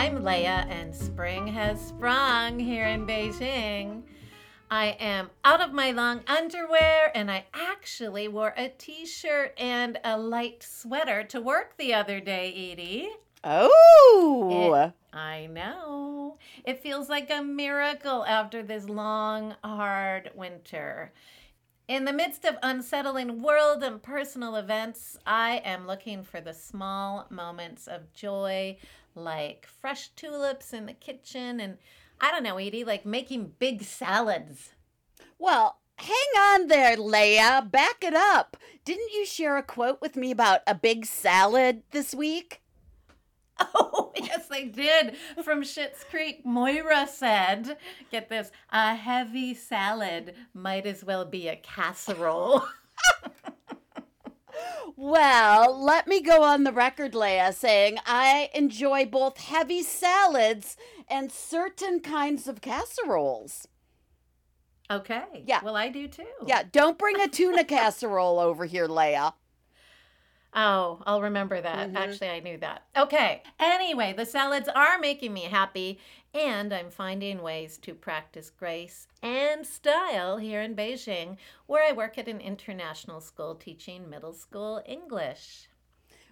I'm Leia, and spring has sprung here in Beijing. I am out of my long underwear, and I actually wore a t shirt and a light sweater to work the other day, Edie. Oh, It- I know. It feels like a miracle after this long, hard winter. In the midst of unsettling world and personal events, I am looking for the small moments of joy, like fresh tulips in the kitchen, and I don't know, Edie, like making big salads. well, hang on there, Leia. Back it up. Didn't you share a quote with me about a big salad this week? Oh, yes, I did. From Schitt's Creek, Moira said, get this, a heavy salad might as well be a casserole. Well, let me go on the record, Leia, saying I enjoy both heavy salads and certain kinds of casseroles. Okay. Yeah. Well, I do too. Yeah, don't bring a tuna casserole over here, Leia. Oh, I'll remember that. Mhm. Actually, I knew that. Okay. Anyway, the salads are making me happy, and I'm finding ways to practice grace and style here in Beijing, where I work at an international school teaching middle school English.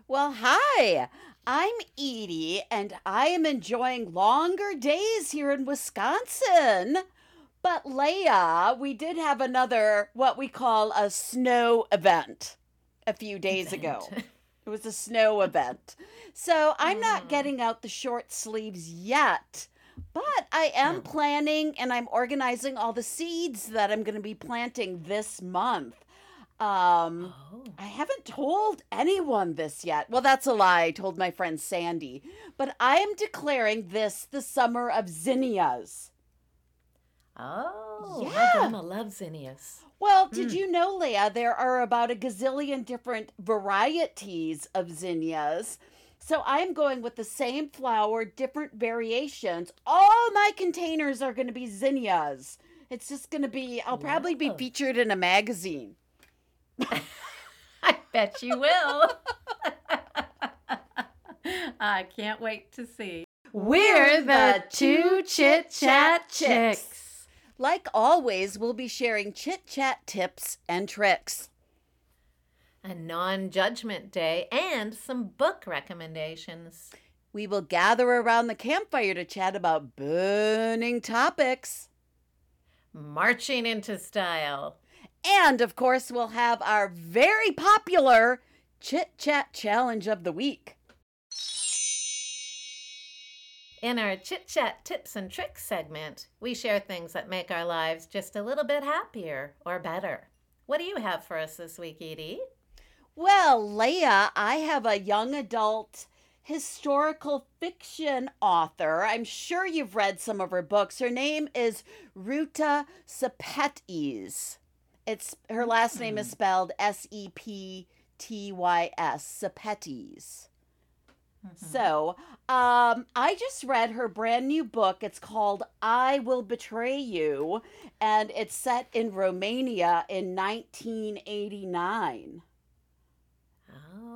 Well, hi. I'm Edie, and I am enjoying longer days here in Wisconsin. But Leia, we did have another what we call a snow event a few days ago. It was a snow event. So I'm not Mm. getting out the short sleeves yet, but I am planning and I'm organizing all the seeds that I'm going to be planting this month. Um, Oh. I haven't told anyone this yet. Well, that's a lie. I told my friend Sandy. But I am declaring this the summer of zinnias. Oh, Yeah. my grandma loves zinnias. Well, did Mm. you know, Leia, there are about a gazillion different varieties of zinnias. So I'm going with the same flower, different variations. All my containers are going to be zinnias. It's just going to be, I'll probably be featured in a magazine. I bet you will. I can't wait to see. We're the two Chit Chat Chicks. Like always, we'll be sharing chit chat tips and tricks. A non judgment day and some book recommendations. We will gather around the campfire to chat about burning topics. Marching into style. And of course, we'll have our very popular Chit Chat Challenge of the Week. In our Chit Chat Tips and Tricks segment, we share things that make our lives just a little bit happier or better. What do you have for us this week, Edie? Well, Leia, I have a young adult historical fiction author. I'm sure you've read some of her books. Her name is Ruta Sepetys. It's her last name is spelled S E P T Y S, Sepetys. So, um, I just read her brand new book. It's called I Will Betray You, and it's set in Romania in 1989.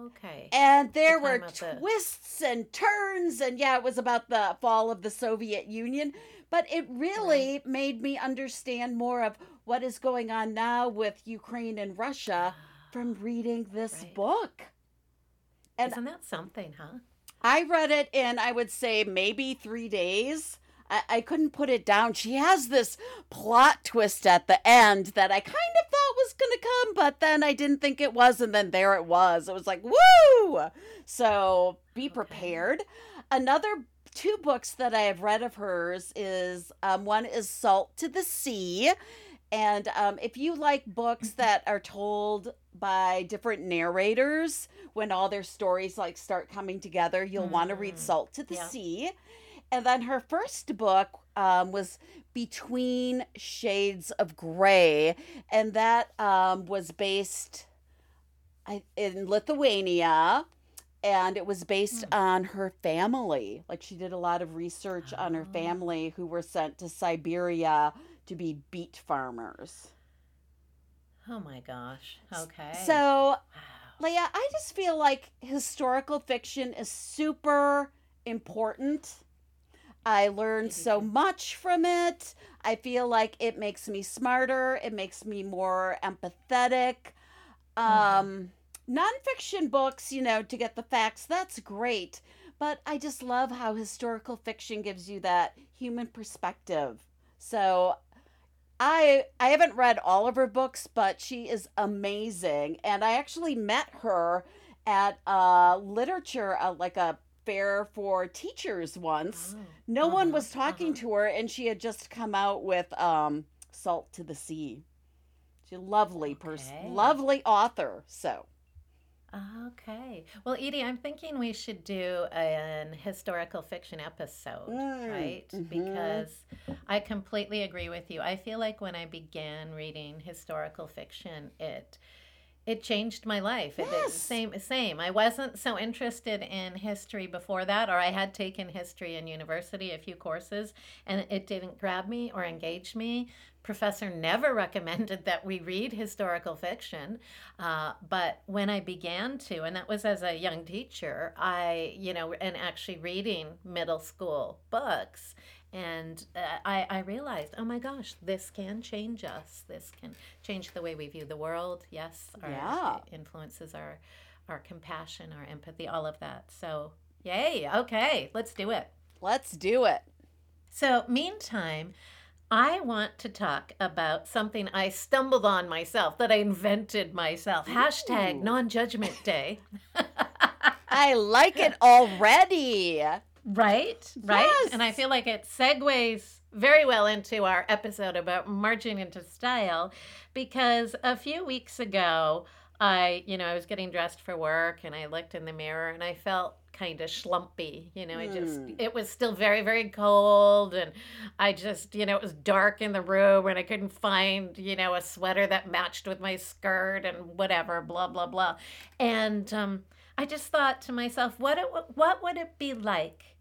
Okay. And there The were of the- twists and turns, and yeah, it was about the fall of the Soviet Union. But it really made me understand more of what is going on now with Ukraine and Russia from ah, reading this Right. book. And Isn't that something, huh? I read it in, I would say, maybe three days. I, I couldn't put it down. She has this plot twist at the end that I kind of thought was going to come, but then I didn't think it was. And then there it was. It was like, woo! So be prepared. Another two books that I have read of hers is um, one is Salt to the Sea. And um, if you like books that are told by different narrators, when all their stories like start coming together, you'll want to read Mm, Salt to the yeah. Sea. And then her first book um, was Between Shades of Gray, and that um, was based in Lithuania. And it was based on her family. Like she did a lot of research on her Oh. family who were sent to Siberia to be beet farmers. Oh my gosh. Okay. So Wow. Leia, I just feel like historical fiction is super important I learned so much from it. I feel like it makes me smarter. It makes me more empathetic. Um, nonfiction books, you know, to get the facts, that's great. But I just love how historical fiction gives you that human perspective. So I I haven't read all of her books, but she is amazing. And I actually met her at a literature, uh, like a fair for teachers once. Oh, No one uh-huh, was talking uh-huh. to her, and she had just come out with um, Salt to the Sea. She's a lovely person, lovely author. So Okay. Well, Edie, I'm thinking we should do an historical fiction episode, Mm, right? mhm. Because I completely agree with you. I feel like when I began reading historical fiction, it it changed my life. It, Yes. it, same same. I wasn't so interested in history before that or I had taken history in university a few courses and it didn't grab me or engage me. Professor never recommended that we read historical fiction. Uh, but when I began to, and that was as a young teacher, I, you know, and actually reading middle school books, and uh, I, I realized, oh my gosh, this can change us. This can change the way we view the world. Yes, our, Yeah. influences our, our compassion, our empathy, all of that. So, yay! Okay, let's do it. let's do it. So, meantime, I want to talk about something I stumbled on myself, that I invented myself. Hashtag non judgment day. I like it already. Right? Right? Yes. And I feel like it segues very well into our episode about marching into style because a few weeks ago, I, you know, I was getting dressed for work and I looked in the mirror and I felt kind of schlumpy. You know, I just, Hmm. it was still very, very cold and I just, you know, it was dark in the room and I couldn't find, you know, a sweater that matched with my skirt and whatever, blah, blah, blah. And um, I just thought to myself, what, it, what would it be like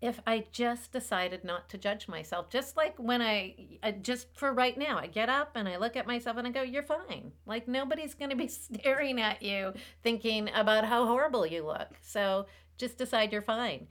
if I just decided not to judge myself, just like when I, I just for right now, I get up and I look at myself and I go, "You're fine." Like nobody's going to be staring at you thinking about how horrible you look. So just decide you're fine.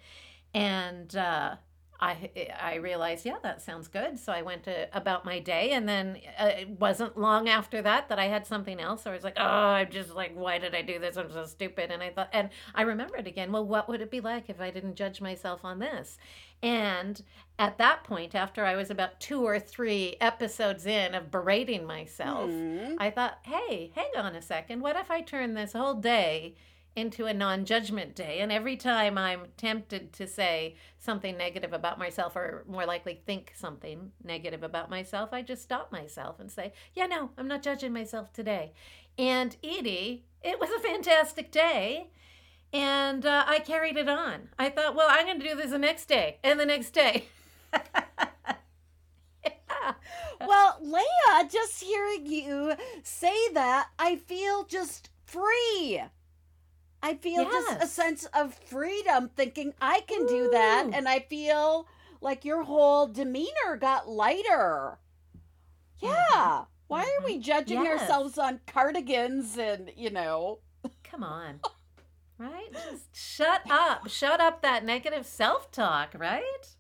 And uh, I I realized, yeah, that sounds good. So I went to, about my day, and then uh, it wasn't long after that that I had something else. So I was like, oh, I'm just like, why did I do this? I'm so stupid. And I thought, and I remembered again, well, what would it be like if I didn't judge myself on this? And at that point, after I was about two or three episodes in of berating myself, Hmm. I thought, hey, hang on a second. What if I turn this whole day into a non judgment day? And every time I'm tempted to say something negative about myself, or more likely think something negative about myself, I just stop myself and say, yeah, no, I'm not judging myself today. And Edie, it was a fantastic day. And uh, I carried it on. I thought, well, I'm going to do this the next day and the next day. Well, Leia, just hearing you say that, I feel just free. I feel just a sense of freedom thinking I can do that. And I feel like your whole demeanor got lighter. Yeah. Why are we judging Yes. ourselves on cardigans and, you know? Come on. Right? Just shut up. Shut up that negative self talk, right?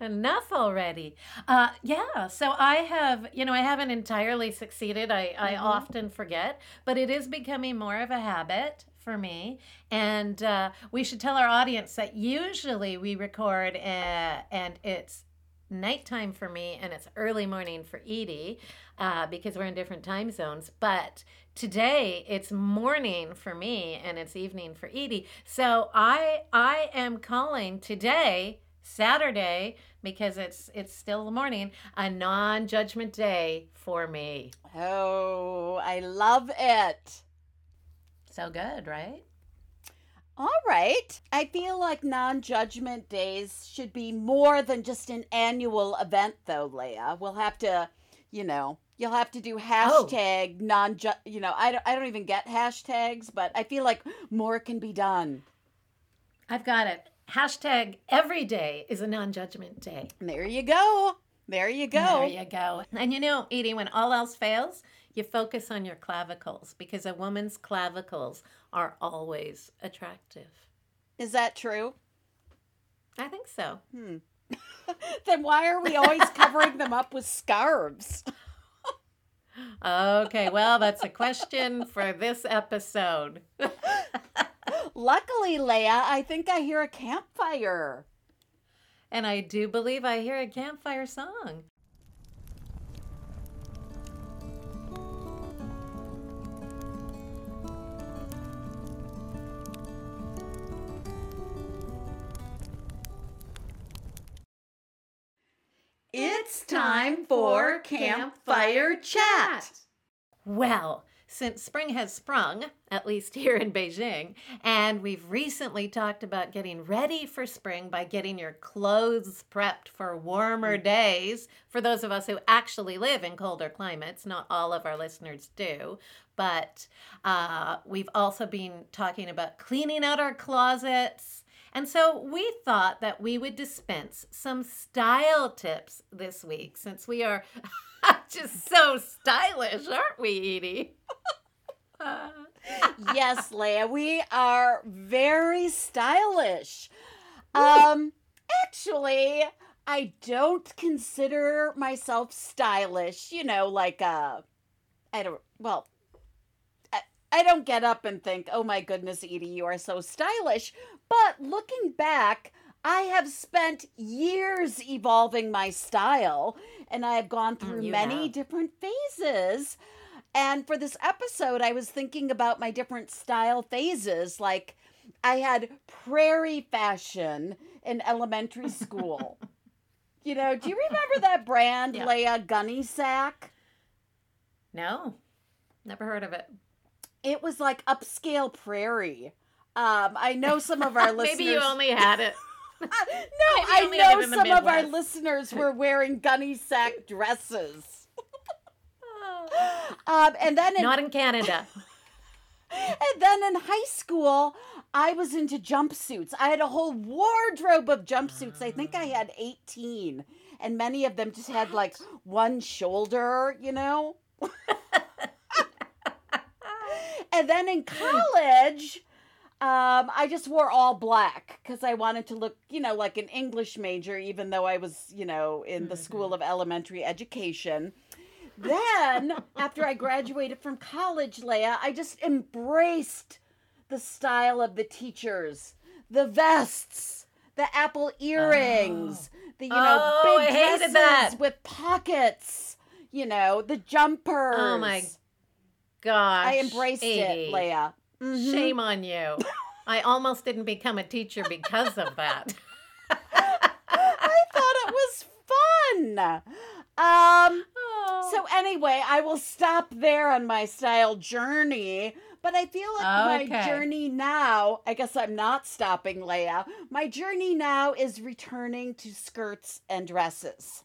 Enough already. Uh, yeah, so I have, you know, I haven't entirely succeeded. I, I Mhm. often forget, but it is becoming more of a habit for me. And uh, we should tell our audience that usually we record uh, and it's nighttime for me and it's early morning for Edie uh, because we're in different time zones. But today it's morning for me and it's evening for Edie. So I I am calling today Saturday because it's it's still the morning a non-judgment day for me. Oh, I love it. So good, right? All right. I feel like non judgment days should be more than just an annual event, though, Leia. We'll have to, you know, you'll have to do oh. hashtag non ju You know, I don't, I don't even get hashtags, but I feel like more can be done. I've got it. Hashtag every day is a non-judgment day. There you go. There you go. There you go. And you know, Edie, when all else fails, you focus on your clavicles because a woman's clavicles are always attractive. Is that true? I think so. Hmm. then why are we always covering them up with scarves? Okay, well, that's a question for this episode. Luckily, Leia, I think I hear a campfire. And I do believe I hear a campfire song. It's time for Campfire Chat. Well, since spring has sprung, at least here in Beijing, and we've recently talked about getting ready for spring by getting your clothes prepped for warmer days. For those of us who actually live in colder climates, not all of our listeners do, but uh, we've also been talking about cleaning out our closets. And so we thought that we would dispense some style tips this week since we are just so stylish, aren't we, Edie? yes, Leia, we are very stylish. Um, actually, I don't consider myself stylish. You know, like uh, I don't. Well, I, I don't get up and think, "Oh my goodness, Edie, you are so stylish." But looking back, I have spent years evolving my style, and I have gone oh, through you many have. different phases. And for this episode, I was thinking about my different style phases. Like, I had prairie fashion in elementary school. you know, do you remember that brand, Yeah. Leia Gunne Sax? No, never heard of it. It was like upscale prairie. Um, I know some of our listeners. Maybe you only had it. no, I know some of our listeners were wearing Gunne Sax dresses. Um, and then in, Not in Canada. and then in high school, I was into jumpsuits. I had a whole wardrobe of jumpsuits. I think I had 18, and many of them just had like one shoulder, you know. and then in college, um, I just wore all black because I wanted to look, you know, like an English major, even though I was, you know, in the School of Elementary Education. Then, after I graduated from college, Leia, I just embraced the style of the teachers, the vests, the apple earrings, the you know Oh, big dresses that. with pockets, you know, the jumpers. Oh my Gosh. I embraced it, Edie, Mhm. Shame on you. I almost didn't become a teacher because of that. I thought it was fun. Um. Oh. So anyway, I will stop there on my style journey. But I feel like my journey now, I guess I'm not stopping, Leia. My journey now is returning to skirts and dresses.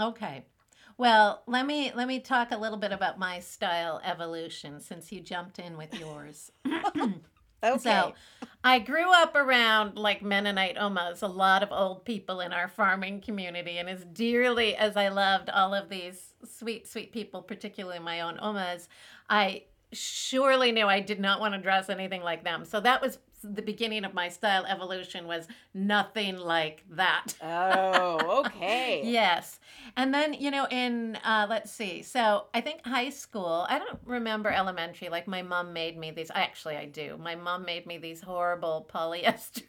Okay. Well, let me let me talk a little bit about my style evolution since you jumped in with yours. Okay. So, I grew up around like Mennonite Omas, a lot of old people in our farming community. And as dearly as I loved all of these sweet, sweet people, particularly my own Omas, I surely knew I did not want to dress anything like them. So that was the beginning of my style evolution was nothing like that. oh, okay. Yes. And then, you know, in, uh, let's see. So I think high school, I don't remember elementary. Like my mom made me these. Actually, I do. My mom made me these horrible polyester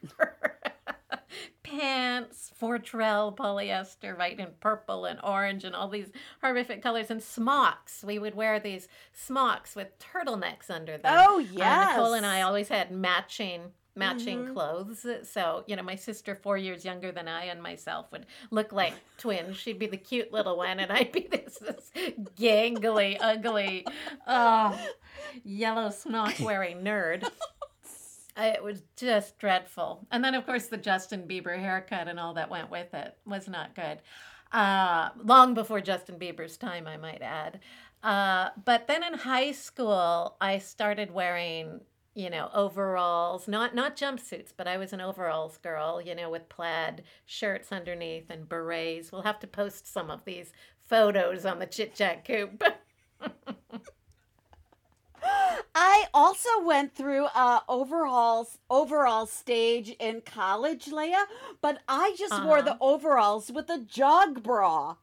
pants, Fortrel polyester, right, in purple and orange and all these horrific colors and smocks. We would wear these smocks with turtlenecks under them. Oh, Uh, yes. Nicole and I always had matching matching Mhm. clothes. So, you know, my sister 4 years younger than I and myself would look like twins. She'd be the cute little one and I'd be this, this gangly, ugly, uh, yellow smock wearing nerd. It was just dreadful. And then, of course, the Justin Bieber haircut and all that went with it was not good. Uh, long before Justin Bieber's time, I might add. Uh, but then in high school, I started wearing, you know, overalls, not not jumpsuits, but I was an overalls girl, you know, with plaid shirts underneath and berets. We'll have to post some of these photos on the Chit Chat Coop. I also went through a overalls overall stage in college, Leia, but I just uh-huh. wore the uh-huh. overalls with a jog bra.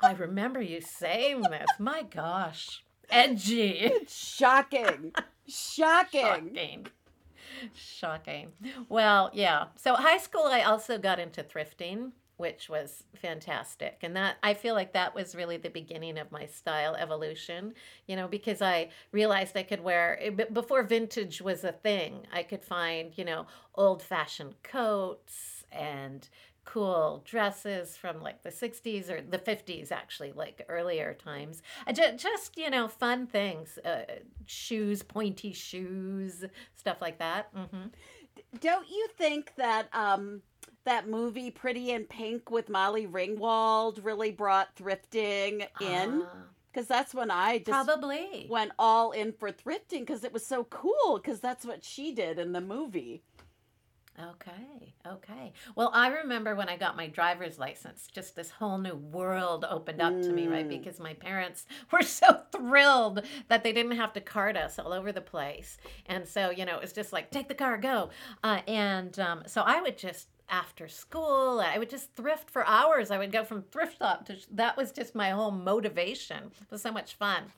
I remember you saying this. My gosh. Edgy. It's shocking. shocking. Shocking. Shocking. Well, yeah. So high school I also got into thrifting which was fantastic. And that I feel like that was really the beginning of my style evolution, you know, because I realized I could wear eh, before vintage was a thing. I could find, you know, old-fashioned coats and cool dresses from like the 60s or the 50s actually like earlier times just, just you know fun things uh, shoes pointy shoes stuff like that mm-hmm. don't you think that um that movie Pretty in Pink with Molly Ringwald really brought thrifting in. Because uh, that's when I just probably went all in for thrifting because it was so cool. Because that's what she did in the movie. Okay, okay. Well, I remember when I got my driver's license, just this whole new world opened up mm. to me, right? Mm. Because my parents were so thrilled that they didn't have to cart us all over the place. And so, you know, it was just like, take the car, go. Uh, and um, so I would just after school. I would just thrift for hours. I would go from thrift shop to that was just my whole motivation. It was so much fun.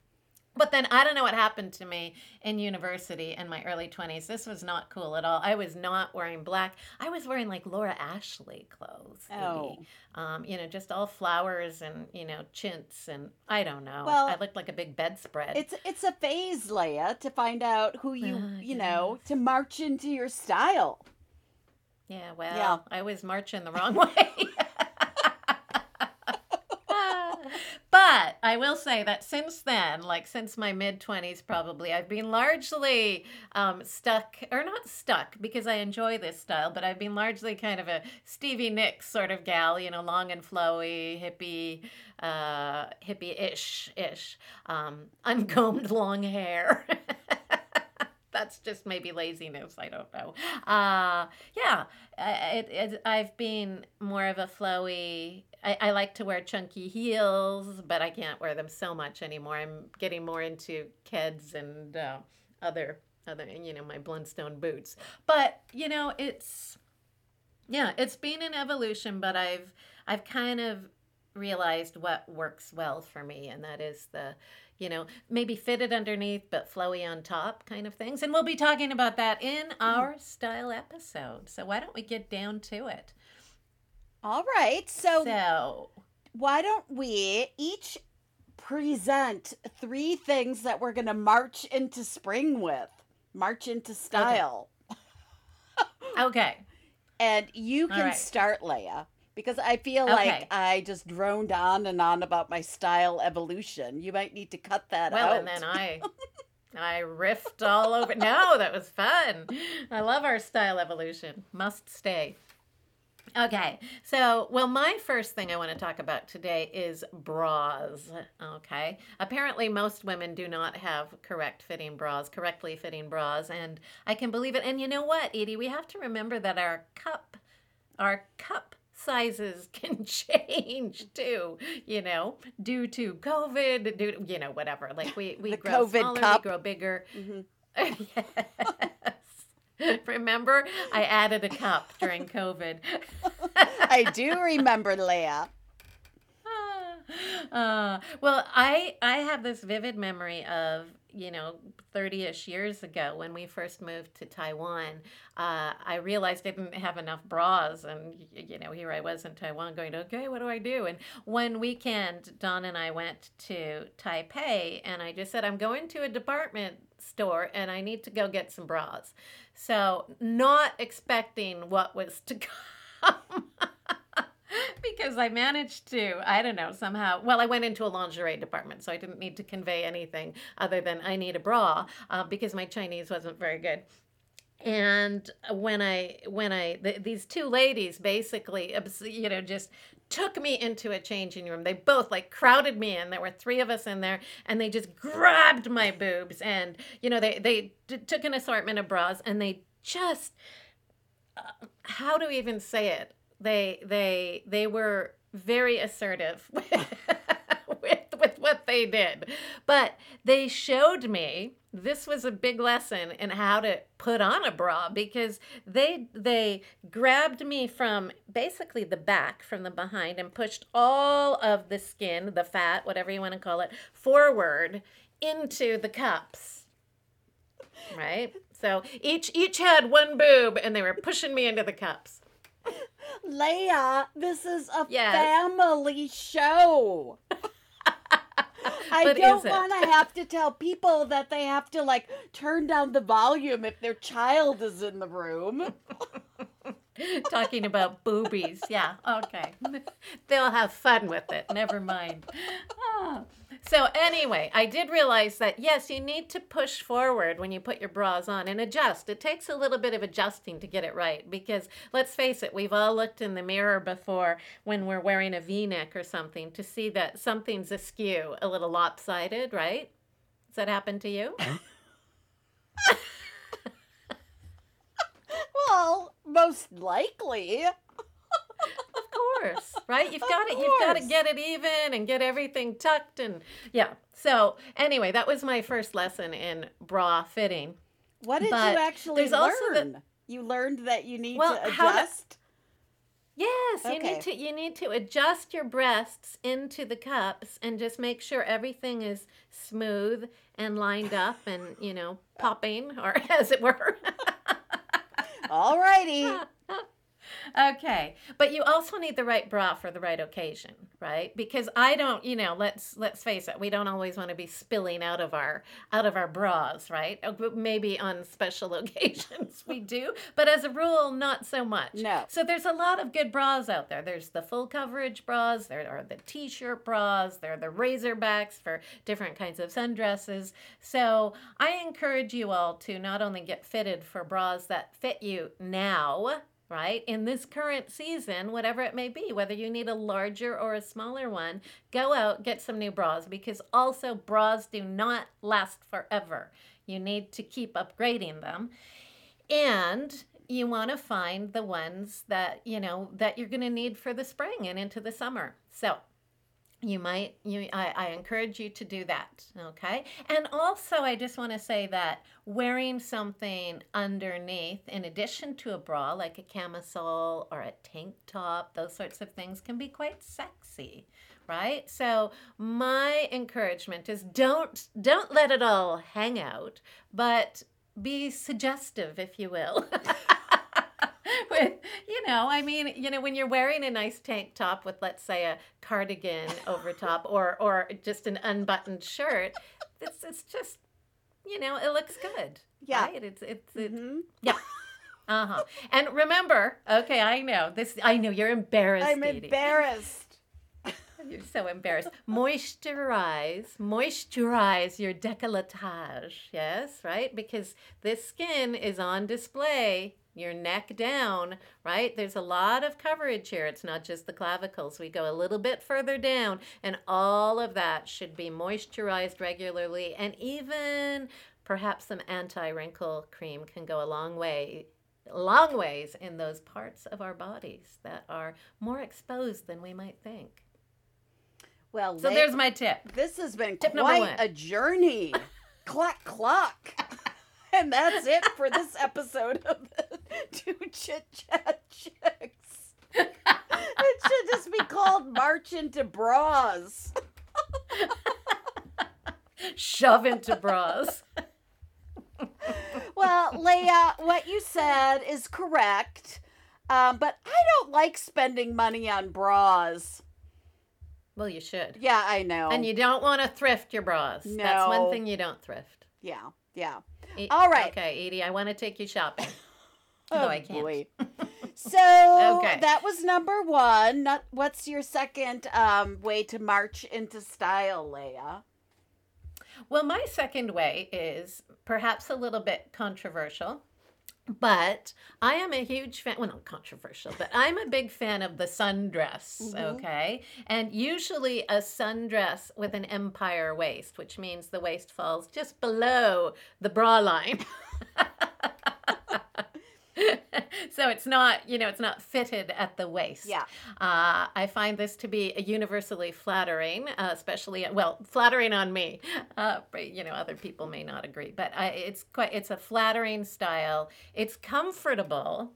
But then I don't know what happened to me in university in my early 20s. This was not cool at all. I was not wearing black. I was wearing like Laura Ashley clothes. Oh. Um, you know, just all flowers and, you know, chintz and I don't know. Well, I looked like a big bedspread. It's it's a phase, Leia, to find out who you, uh, you know, to march into your style. Yeah, well, yeah. I was marching the wrong way. but I will say that since then, like since my mid 20s, probably, I've been largely um, stuck, or not stuck because I enjoy this style, but I've been largely kind of a Stevie Nicks sort of gal, you know, long and flowy, hippie, uh, hippie ish, ish, um, uncombed long hair. That's just maybe laziness. I don't know. Uh, yeah, it, it, I've been more of a flowy. I, I like to wear chunky heels, but I can't wear them so much anymore. I'm getting more into Keds and uh, other other you know my Blundstone boots. But you know it's yeah, it's been an evolution, but I've I've kind of realized what works well for me, and that is the you know, maybe fitted underneath but flowy on top kind of things. And we'll be talking about that in mm-hmm. our style episode. So why don't we get down to it? All right. So, so why don't we each present three things that we're going to march into spring with? March into style. Okay. okay. And you can right. start, Leia because I feel okay. like I just droned on and on about my style evolution. You might need to cut that well, out. Well, and then I I riffed all over. No, that was fun. I love our style evolution. Must stay. Okay, so, well, my first thing I want to talk about today is bras. Okay, apparently, most women do not have correct fitting bras, correctly fitting bras, and I can believe it. And you know what, Edie? We have to remember that our cup, our cup sizes can change too, you know, due to COVID, due to, you know, whatever. Like we, we the grow COVID smaller, cup. we grow bigger. Mm-hmm. yes. Remember, I added a cup during COVID. I do remember, Leia. Uh, well, I I have this vivid memory of you know 30ish years ago when we first moved to Taiwan. Uh, I realized I didn't have enough bras, and you know here I was in Taiwan going, okay, what do I do? And one weekend, Don and I went to Taipei, and I just said, I'm going to a department store and I need to go get some bras. So not expecting what was to come. because I managed to, I don't know, somehow. Well, I went into a lingerie department, so I didn't need to convey anything other than I need a bra uh, because my Chinese wasn't very good. And when i when i th- these two ladies basically you know just took me into a changing room. They both like crowded me in. There were three of us in there and they just grabbed my boobs and you know they they d- took an assortment of bras and they just uh, how do we even say it they they they were very assertive with with, with what they did. But they showed me this was a big lesson in how to put on a bra because they they grabbed me from basically the back from the behind and pushed all of the skin, the fat, whatever you want to call it, forward into the cups. Right? So each each had one boob and they were pushing me into the cups. Leia, this is a Yes. family show. I don't want to have to tell people that they have to like turn down the volume if their child is in the room. Talking about boobies. Yeah, okay. They'll have fun with it. Never mind. Ah. So, anyway, I did realize that yes, you need to push forward when you put your bras on and adjust. It takes a little bit of adjusting to get it right because let's face it, we've all looked in the mirror before when we're wearing a v neck or something to see that something's askew, a little lopsided, right? Does that happen to you? Well, most likely. Of course, right? You've got to you've got to get it even and get everything tucked and yeah. So anyway, that was my first lesson in bra fitting. What did But you actually there's also the- learn? You learned that you need Well, to how to- adjust. Yes, you need to you need to adjust your breasts into the cups and just make sure everything is smooth and lined up and, you know, uh. popping or as it were. Alrighty. okay but you also need the right bra for the right occasion right? Because i don't you know let's let's face it we don't always want to be spilling out of our out of our bras right? Oh, but maybe on special occasions we do but as a rule not so much. No. so there's a lot of good bras out there. There's the full coverage bras there are the t-shirt bras there are the razorbacks for different kinds of sundresses. So i encourage you all to not only get fitted for bras that fit you now right? In this current season, whatever it may be, whether you need a larger or a smaller one, go out, get some new bras because also bras do not last forever. You need to keep upgrading them. And you want to find the ones that, you know, that you're going to need for the spring and into the summer. So, you might you I, I encourage you to do that okay? And also i just want to say that wearing something underneath in addition to a bra like a camisole or a tank top those sorts of things can be quite sexy right? So my encouragement is don't don't let it all hang out but be suggestive if you will with you know i mean you know when you're wearing a nice tank top with let's say a cardigan over top or or just an unbuttoned shirt it's it's just you know it looks good Yeah. right? it's it's it, Mhm. yeah uh-huh and remember okay i know this i know you're embarrassed I'm Edie. embarrassed. You're so embarrassed. moisturize, moisturize your décolletage. Yes, right? Because this skin is on display, your neck down, right? There's a lot of coverage here. It's not just the clavicles. We go a little bit further down, and all of that should be moisturized regularly. And even perhaps some anti wrinkle cream can go a long way. Long ways in those parts of our bodies that are more exposed than we might think. Well, So Leia- there's my tip. This has been Tip quite a journey. cluck, cluck. And that's it for this episode of the Two Chit Chat Chicks. It should just be called March into Bras. Shove into bras. Well, Leia, what you said is correct. Um, but I don't like spending money on bras. Well, you should. Yeah, I know. And you don't want to thrift your bras. That's one thing you don't thrift. yeah, yeah. All right. Okay, Edie, I want to take you shopping. Oh, No, I can't. So Okay. that was number one. Not, what's your second um, way to march into style, Leia? Well, my second way is perhaps a little bit controversial, but I am a huge fan. Well, not controversial, but I'm a big fan of the sundress. Mhm. Okay. And usually a sundress with an empire waist, which means the waist falls just below the bra line. so it's not, you know, it's not fitted at the waist. Yeah. Uh, I find this to be universally flattering, uh, especially well, flattering on me. Uh, but, you know, other people may not agree, but I, it's quite it's a flattering style. It's comfortable,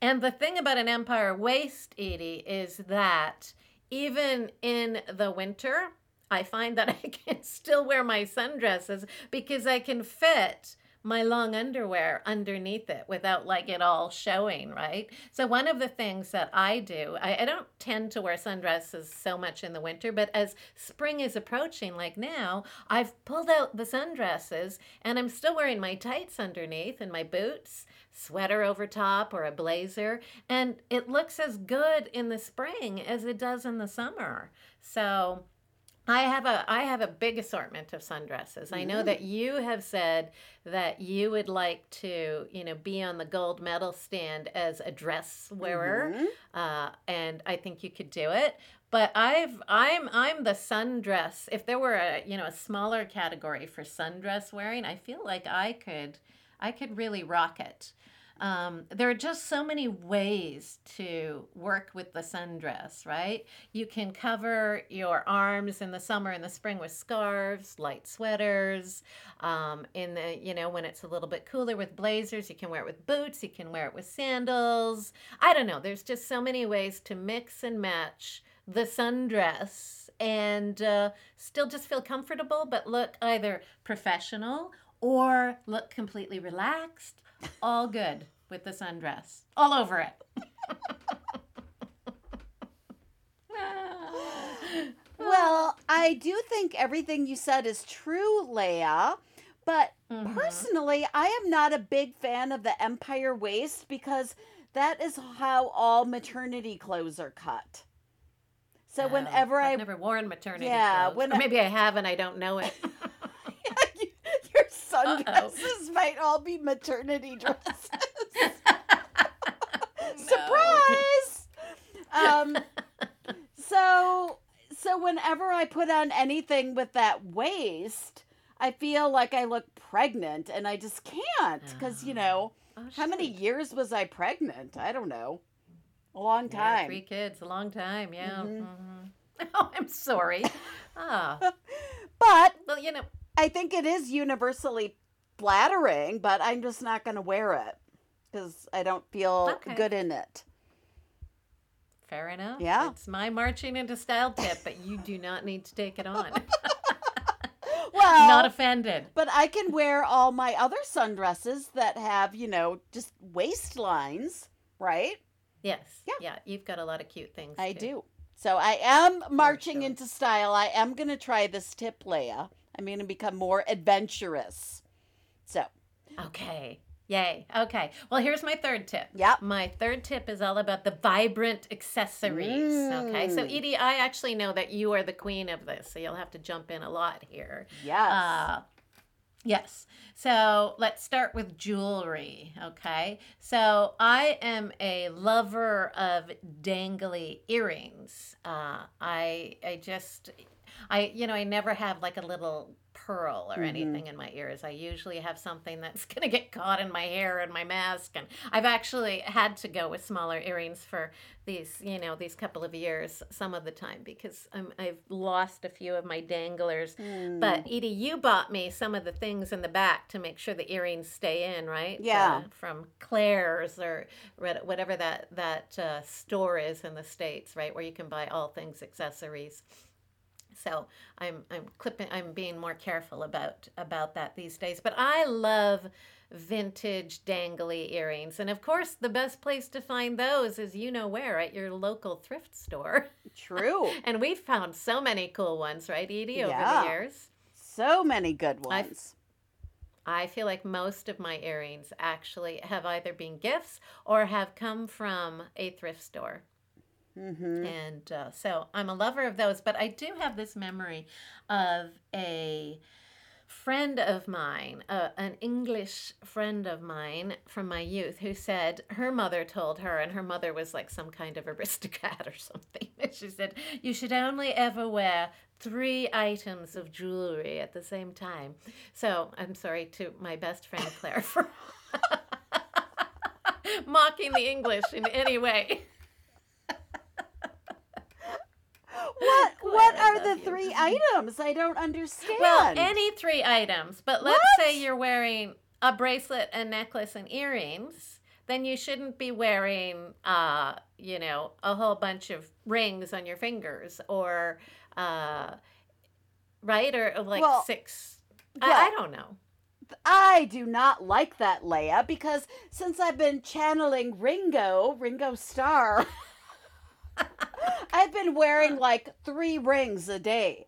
and the thing about an empire waist, Edie, is that even in the winter, I find that I can still wear my sundresses because I can fit my long underwear underneath it without like it all showing, right? So one of the things that I do, I, I, don't tend to wear sundresses so much in the winter, but as spring is approaching, like now, I've pulled out the sundresses and I'm still wearing my tights underneath and my boots, sweater over top or a blazer, and it looks as good in the spring as it does in the summer. So I have a I have a big assortment of sundresses. I know that you have said that you would like to, you know, be on the gold medal stand as a dress wearer, Mhm. uh, and I think you could do it. But I've I'm I'm the sundress. If there were a you know a smaller category for sundress wearing, I feel like I could I could really rock it. Um, there are just so many ways to work with the sundress, right? You can cover your arms in the summer and the spring with scarves, light sweaters. Um, in the, you know, when it's a little bit cooler with blazers, you can wear it with boots, you can wear it with sandals. I don't know. There's just so many ways to mix and match the sundress and uh, still just feel comfortable, but look either professional or look completely relaxed. All good with the sundress, all over it. Well, I do think everything you said is true, Leia. But Mhm. personally, I am not a big fan of the empire waist because that is how all maternity clothes are cut. So Oh, whenever I've I never worn maternity Yeah, clothes, when or maybe I have and I don't know it. sundresses might all be maternity dresses. Surprise! Um, so so whenever I put on anything with that waist, I feel like I look pregnant, and I just can't because you know Oh, how many years was I pregnant? I don't know, a long Yeah, time. three kids, a long time. Yeah. Mhm. mhm. Oh, I'm sorry. Ah, But well, you know, I think it is universally flattering, but I'm just not going to wear it because I don't feel Okay. good in it. fair enough. Yeah. It's my marching into style tip, but you do not need to take it on. Well, not offended. but I can wear all my other sundresses that have, you know, just waistlines, right? Yes. Yeah. Yeah. You've got a lot of cute things. I too. do. So I am marching sure. into style. I am going to try this tip, Leia. I'm going to become more adventurous. So, Okay. Yay. Okay. Well, here's my third tip. Yep. My third tip is all about the vibrant accessories. Okay. So, Mm. Edie, I actually know that you are the queen of this, so you'll have to jump in a lot here. yes. Uh, yes. So let's start with jewelry. Okay. So I am a lover of dangly earrings. Uh, I I just I you know I never have like a little pearl or Mhm. anything in my ears. I usually have something that's going to get caught in my hair and my mask and I've actually had to go with smaller earrings for these, you know, these couple of years some of the time because I'm, I've lost a few of my danglers Hmm. but Edie, you bought me some of the things in the back to make sure the earrings stay in, right? Yeah. Uh, from Claire's or whatever that that uh, store is in the states, right, where you can buy all things accessories. So I'm I'm clipping. I'm being more careful about about that these days. But I love vintage dangly earrings, and of course, the best place to find those is you know where at your local thrift store. True. And we've found so many cool ones, right, Edie, over Yeah. the years. So many good I've- ones. I feel like most of my earrings actually have either been gifts or have come from a thrift store. Hmm And uh, so I'm a lover of those. But I do have this memory of a friend of mine, uh, an English friend of mine from my youth, who said her mother told her, and her mother was like some kind of aristocrat or something. She said, You should only ever wear three items of jewelry at the same time. So I'm sorry to my best friend Claire for. mocking the English in any way. What what are the you. three items? I don't understand. Well, any three items, but let's say you're wearing a bracelet, a necklace, and earrings, then you shouldn't be wearing, uh, you know, a whole bunch of rings on your fingers or, uh, right? Or uh, like Well, six. well, I, I don't know. I do not like that, Leia, because since I've been channeling Ringo, Ringo Starr, I've been wearing like three rings a day.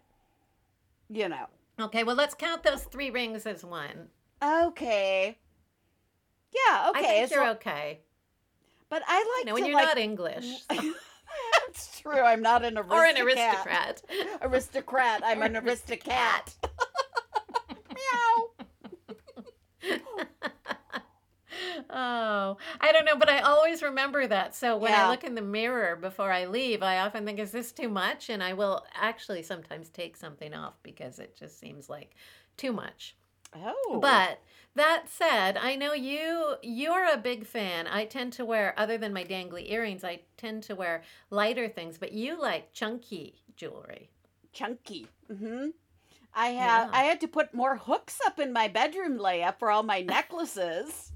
You know. Okay, well, let's count those three rings as one. Okay. Yeah, okay. I think you're okay. but I like to when you're like not English That's true. I'm not an aristocrat. or an aristocrat. Aristocrat. I'm an aristocrat. oh, I don't know, but I always remember that. So when Yeah. I look in the mirror before I leave, I often think, is this too much? And I will actually sometimes take something off because it just seems like too much. Oh. But that said, I know you you're a big fan. I tend to wear other than my dangly earrings, I tend to wear lighter things, but you like chunky jewelry. chunky. Hmm I have. Yeah. I had to put more hooks up in my bedroom, Leia, for all my necklaces.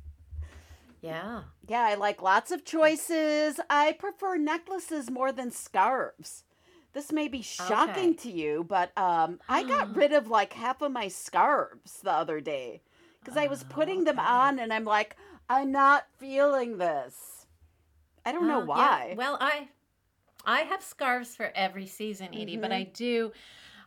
Yeah. Yeah, I like lots of choices. I prefer necklaces more than scarves. This may be shocking Okay. to you, but um, I got rid of like half of my scarves the other day because I was Oh, putting them on, and I'm like, I'm not feeling this. I don't know Uh, yeah. why. Well, I I have scarves for every season, Edie, but Mhm. I do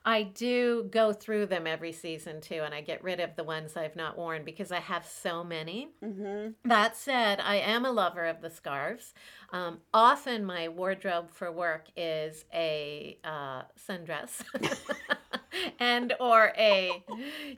I do go through them every season too, and I get rid of the ones I've not worn because I have so many. hmm That said, I am a lover of the scarves. Um, often, my wardrobe for work is a uh, sundress, and or a,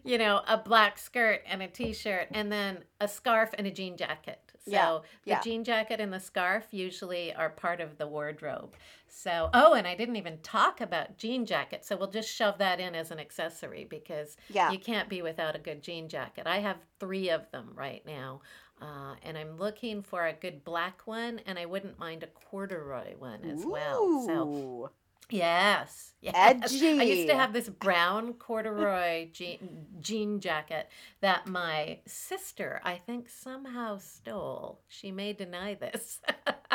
you know, a black skirt and a t-shirt, and then a scarf and a jean jacket. So Yeah, the yeah. jean jacket and the scarf usually are part of the wardrobe. So, oh, and I didn't even talk about jean jacket. So we'll just shove that in as an accessory because Yeah. you can't be without a good jean jacket. I have three of them right now. Uh, and I'm looking for a good black one, and I wouldn't mind a corduroy one as well. So, Yes, yes. I used to have this brown corduroy jean, jean jacket that my sister, I think, somehow stole. She may deny this,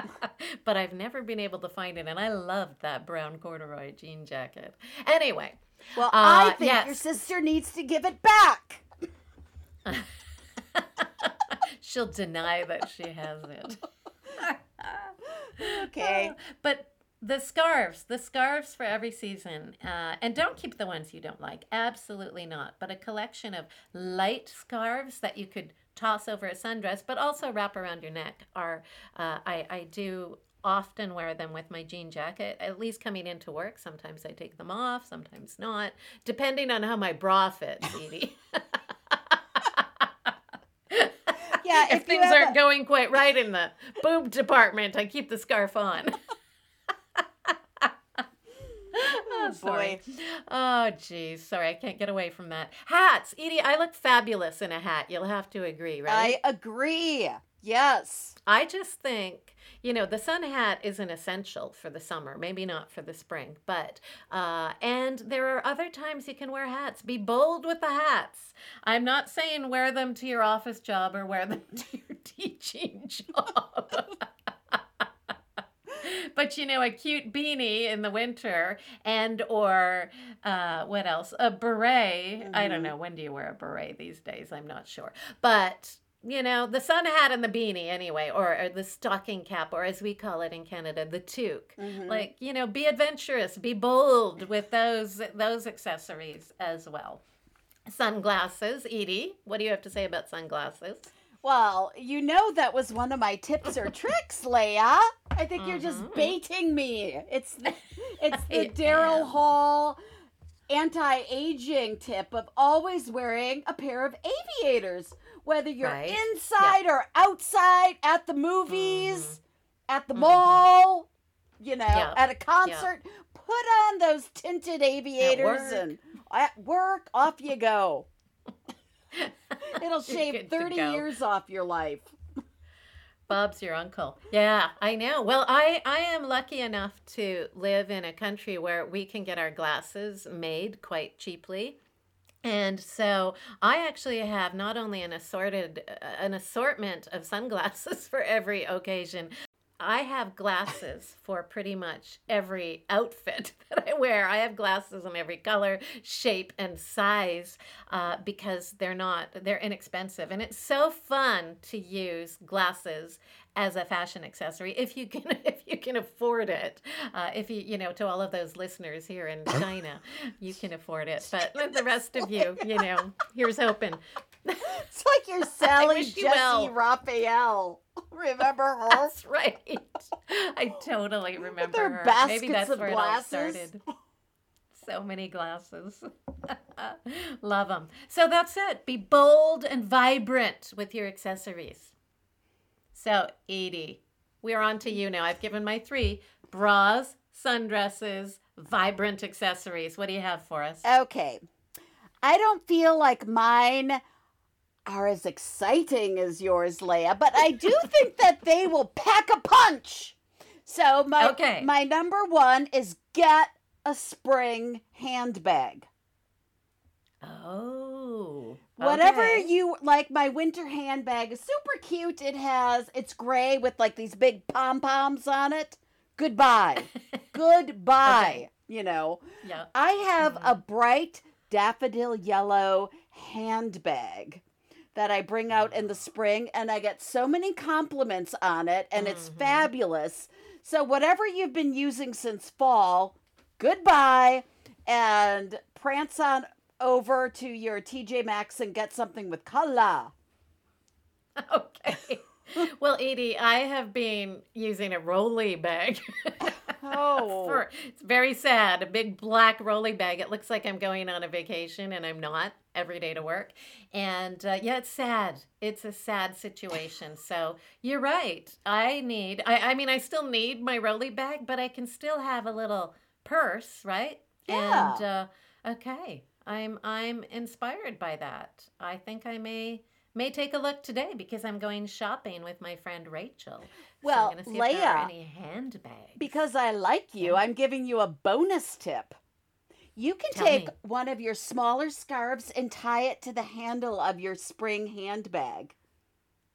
but I've never been able to find it, and I loved that brown corduroy jean jacket. Anyway, Well, Uh, I think your sister needs to give it back. she'll deny that she has it. Okay. But the scarves, the scarves for every season, uh, and don't keep the ones you don't like. Absolutely not. But a collection of light scarves that you could toss over a sundress, but also wrap around your neck. Are uh, I I do often wear them with my jean jacket. At least coming into work. Sometimes I take them off. Sometimes not, depending on how my bra fits, Edie. Yeah, if, if things aren't a- going quite right in the boob department, I keep the scarf on. Oh, sorry. Oh, geez. Sorry, I can't get away from that. Hats. Edie, I look fabulous in a hat. You'll have to agree, right? I agree. Yes. I just think, you know, the sun hat is an essential for the summer, maybe not for the spring, but, uh, and there are other times you can wear hats. Be bold with the hats. I'm not saying wear them to your office job or wear them to your teaching job. but you know a cute beanie in the winter and or uh, what else? A beret. I don't Mhm. know. When do you wear a beret these days? I'm not sure. But you know the sun hat and the beanie anyway or, or the stocking cap or as we call it in canada the toque. Mhm. like you know be adventurous be bold with those those accessories as well. Sunglasses edie what do you have to say about sunglasses Well, you know that was one of my tips or tricks, Leia. I think you're just Mhm. baiting me. It's the, it's the Daryl. Hall anti-aging tip of always wearing a pair of aviators, whether you're Right. inside or outside at the movies, at the Mhm. mall, you know, Yeah. at a concert. Put on those tinted aviators work. and at work, off you go. It'll shave 30 years off your life. Bob's your uncle. Yeah, I know. Well, I I am lucky enough to live in a country where we can get our glasses made quite cheaply. And so I actually have not only an assorted uh, an assortment of sunglasses for every occasion, I have glasses for pretty much every outfit that I wear. I have glasses in every color, shape, and size uh, because they're not they're inexpensive, and it's so fun to use glasses as a fashion accessory if you can if you can afford it. Uh, if you you know to all of those listeners here in China, you can afford it, but the rest of you, you know, here's hoping. It's like you're Sally wish you Jessy well. Raphael. Remember her? That's right. I totally remember her. Maybe that's where it all started. So many glasses. Love them. So that's it. Be bold and vibrant with your accessories. So, Edie, we're on to you now. I've given my three bras, sundresses, vibrant accessories. What do you have for us? Okay. I don't feel like mine are as exciting as yours, Leia, but I do think that they will pack a punch. So my Okay. my number one is get a spring handbag. Oh. Whatever okay. you like, my winter handbag is super cute. It has it's gray with like these big pom poms on it. Goodbye. Goodbye. Okay. You know. Yeah. I have mm-hmm. a bright daffodil yellow handbag that I bring out in the spring, and I get so many compliments on it, and it's Mhm. fabulous. So, whatever you've been using since fall, goodbye, and prance on over to your TJ Maxx and get something with color. Okay. Well, Edie, I have been using a rolly bag. Oh. For, it's very sad. A big black rolly bag. It looks like I'm going on a vacation and I'm not every day to work. And uh, yeah, it's sad. It's a sad situation. So you're right. I need, I, I mean, I still need my rolly bag, but I can still have a little purse, right? Yeah. And uh, okay, I'm I'm inspired by that. I think I may may take a look today because I'm going shopping with my friend Rachel. Well, so I'm gonna if there are Leia, any handbags. Because I like you, I'm giving you a bonus tip. You can Tell take me. one of your smaller scarves and tie it to the handle of your spring handbag.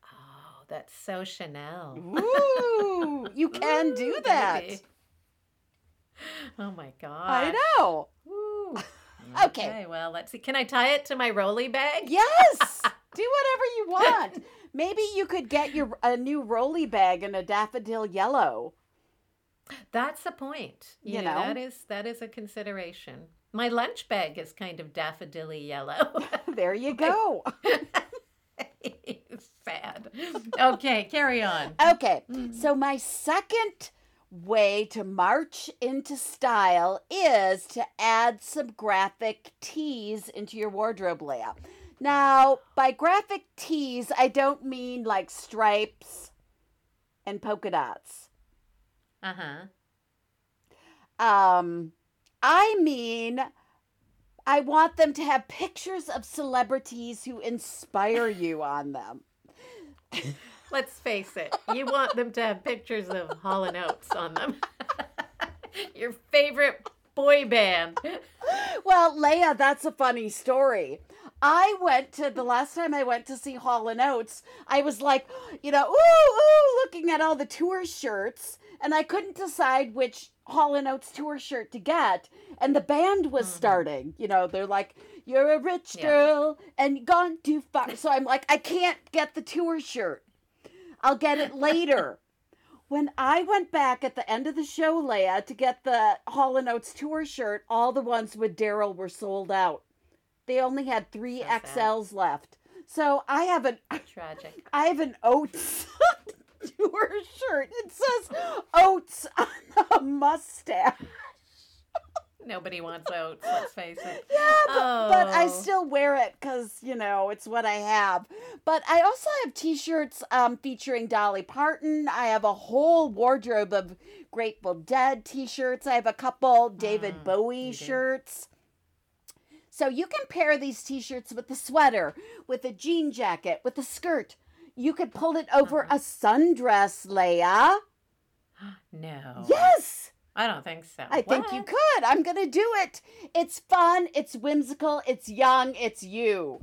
Oh, that's so Chanel. Ooh, you can do that. baby. Oh my god. I know. Ooh. Okay. Well, let's see. Can I tie it to my rolly bag? Yes. do whatever you want. Maybe you could get your a new rolly bag in a daffodil yellow. That's a point. You, You know, know? that is that is a consideration. My lunch bag is kind of daffodilly yellow. There you go. Sad. Okay, carry on. Okay, mm. so my second way to march into style is to add some graphic tees into your wardrobe layout. Now, by graphic tees, I don't mean like stripes and polka dots. Uh huh. Um, I mean, I want them to have pictures of celebrities who inspire you on them. Let's face it. You want them to have pictures of Hall and Oates on them. Your favorite boy band. Well, Leia, that's a funny story. I went to the last time I went to see Hall and Oates. I was like, you know, ooh, ooh, looking at all the tour shirts, and I couldn't decide which Hall and Oates tour shirt to get. And the band was mm-hmm. starting. You know, they're like, "You're a rich Yeah. girl and gone too far." So I'm like, I can't get the tour shirt. I'll get it later. When I went back at the end of the show, Leia, to get the Hall and Oates tour shirt, all the ones with Daryl were sold out. They only had three So sad. XLs left. So I have an Tragic. I have an Oates tour shirt. It says oats on a mustache. Nobody wants oats, let's face it. Yeah, but, but I Oh. still wear it because you know it's what I have. But I also have T-shirts um, featuring Dolly Parton. I have a whole wardrobe of Grateful Dead T-shirts. I have a couple David Mm, Bowie shirts. So you can pair these T-shirts with a sweater, with a jean jacket, with a skirt. You could pull it over Uh-huh. a sundress, Leia. No. Yes, I don't think so. I think you could. I'm going to do it. It's fun, it's whimsical, it's young, it's you.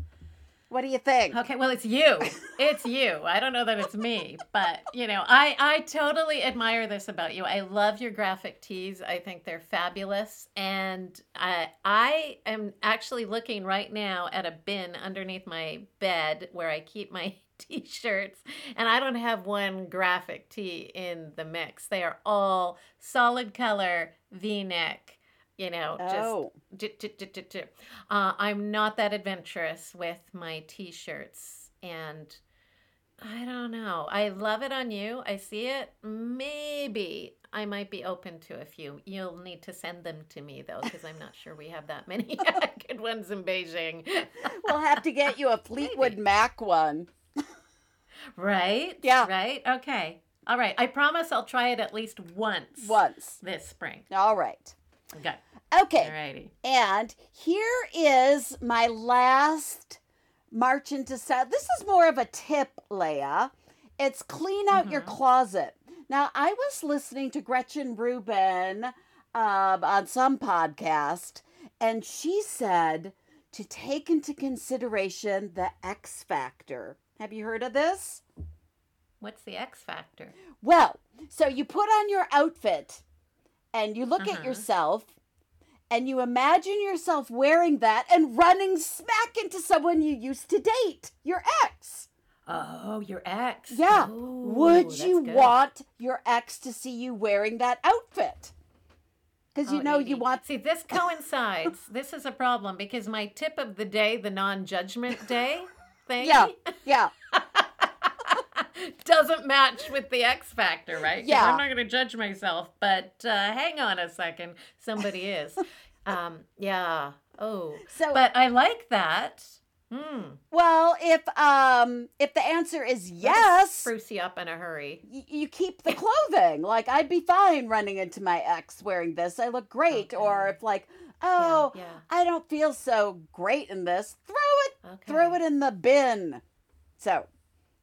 What do you think? Okay, well, it's you. It's you. I don't know that it's me, but you know, I I totally admire this about you. I love your graphic tees. I think they're fabulous, and I I am actually looking right now at a bin underneath my bed where I keep my t-shirts, and I don't have one graphic tee in the mix. They are all solid color V-neck. You know, just Oh, Uh, I'm not that adventurous with my t-shirts, and I don't know. I love it on you. I see it. Maybe I might be open to a few. You'll need to send them to me though, because I'm not sure we have that many good ones in Beijing. we'll have to get you a Fleetwood Mac one. Right? Yeah. Right. Okay. All right. I promise I'll try it at least once Once. this spring. All right. Okay. Okay. Alrighty. And here is my last march into style. This is more of a tip, Leia. It's clean out your Mhm. closet. Now, I was listening to Gretchen Rubin um, on some podcast, and she said to take into consideration the X factor. Have you heard of this? What's the X factor? Well, so you put on your outfit and you look Uh-huh. at yourself and you imagine yourself wearing that and running smack into someone you used to date, your ex. Oh, your ex. Yeah. Ooh, Would you good. want your ex to see you wearing that outfit? Because you Oh, know you want. See, this coincides. this is a problem because my tip of the day, the non-judgment day thing, Yeah. Yeah. doesn't match with the X factor, right? Yeah. I'm not going to judge myself, but uh, hang on a second, somebody is. um, yeah. Oh, So, but I like that. Hmm. well, if um if the answer is yes, Spruce you up in a hurry. y- you keep the clothing. Like I'd be fine running into my ex wearing this. I look great. Or if like, oh, yeah. I don't feel so great in this. Throw it. Okay. throw it in the bin. So,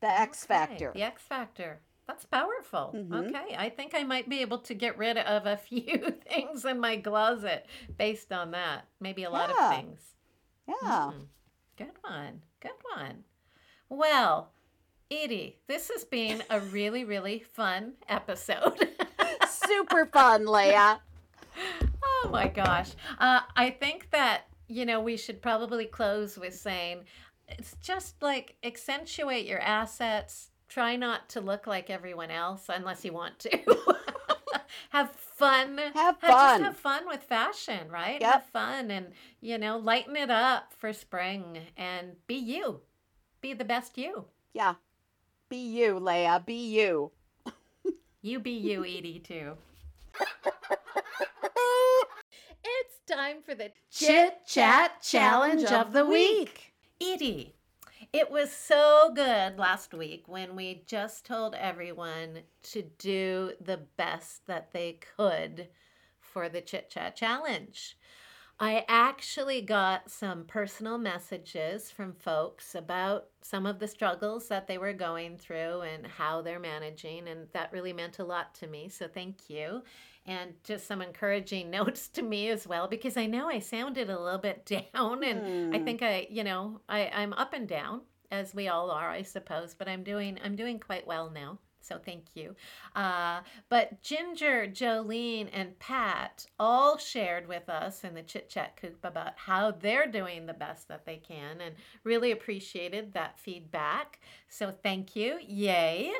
the X Okay, factor. The X Factor. That's powerful. Mhm. Okay. I think I might be able to get rid of a few things in my closet based on that. Maybe a lot Yeah. of things. Yeah. Mm. Good one. Good one. Well, Edie, this has been a really, really fun episode. Super fun, Leia. oh my gosh. Uh, I think that, you know, we should probably close with saying it's just like accentuate your assets. Try not to look like everyone else unless you want to. have fun. Have Just fun. have fun with fashion, right? Yep. Have fun and, you know, lighten it up for spring and be you. Be the best you. Yeah. Be you, Leia. Be you. You be you, Edie, too. It's time for the Chit Chat Challenge of the Week. Edie, it was so good last week when we just told everyone to do the best that they could for the Chit Chat Challenge. I actually got some personal messages from folks about some of the struggles that they were going through and how they're managing, and that really meant a lot to me. So, thank you. And just some encouraging notes to me as well, because I know I sounded a little bit down, and I Hmm. think I, you know, I, I'm up and down as we all are, I suppose, but I'm doing I'm doing quite well now. So thank you. Uh, but Ginger, Jolene, and Pat all shared with us in the Chit Chat Coop about how they're doing the best that they can and really appreciated that feedback. So thank you. Yay.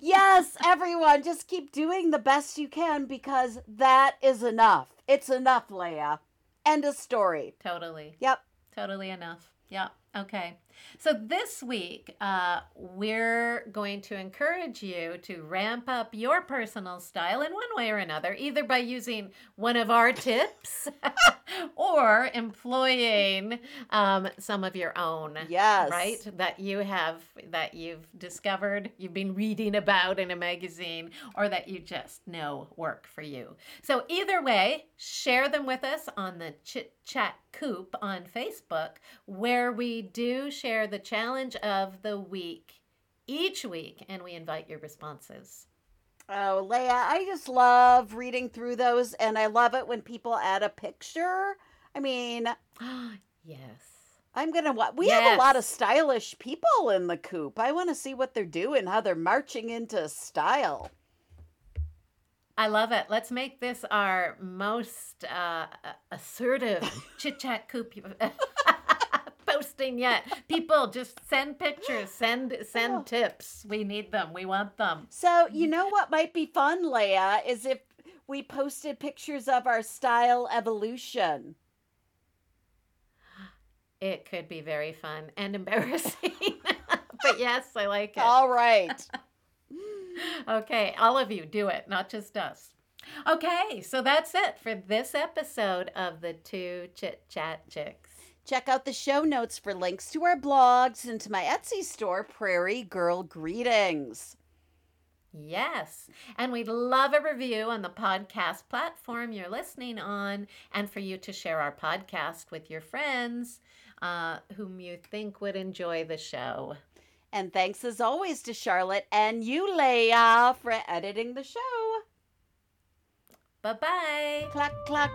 Yes, everyone, just keep doing the best you can because that is enough. It's enough, Leia. End of story. Totally. Yep. Totally enough. Yeah. Okay. So this week, uh, we're going to encourage you to ramp up your personal style in one way or another, either by using one of our tips or employing um, some of your own. Yes. Right? That you have, that you've discovered, you've been reading about in a magazine, or that you just know work for you. So, either way, share them with us on the Chit Chat Coop on Facebook, where we do share the challenge of the week each week, and we invite your responses. Oh, Leia, I just love reading through those, and I love it when people add a picture. I mean, yes. I'm gonna. wa- We have a lot of stylish people in the coop. I want to see what they're doing, how they're marching into style. I love it. Let's make this our most uh, assertive chit chat coop posting yet. People just send pictures, send send Oh. tips. We need them. We want them. So you know what might be fun, Leia, is if we posted pictures of our style evolution. It could be very fun and embarrassing. but yes, I like it. All right. Okay, all of you do it, not just us. Okay, so that's it for this episode of the Two Chit Chat Chicks. Check out the show notes for links to our blogs and to my Etsy store, Prairie Girl Greetings. Yes, and we'd love a review on the podcast platform you're listening on, and for you to share our podcast with your friends uh, whom you think would enjoy the show. And thanks as always to Charlotte and you, Leia, for editing the show. Bye bye. Cluck, cluck.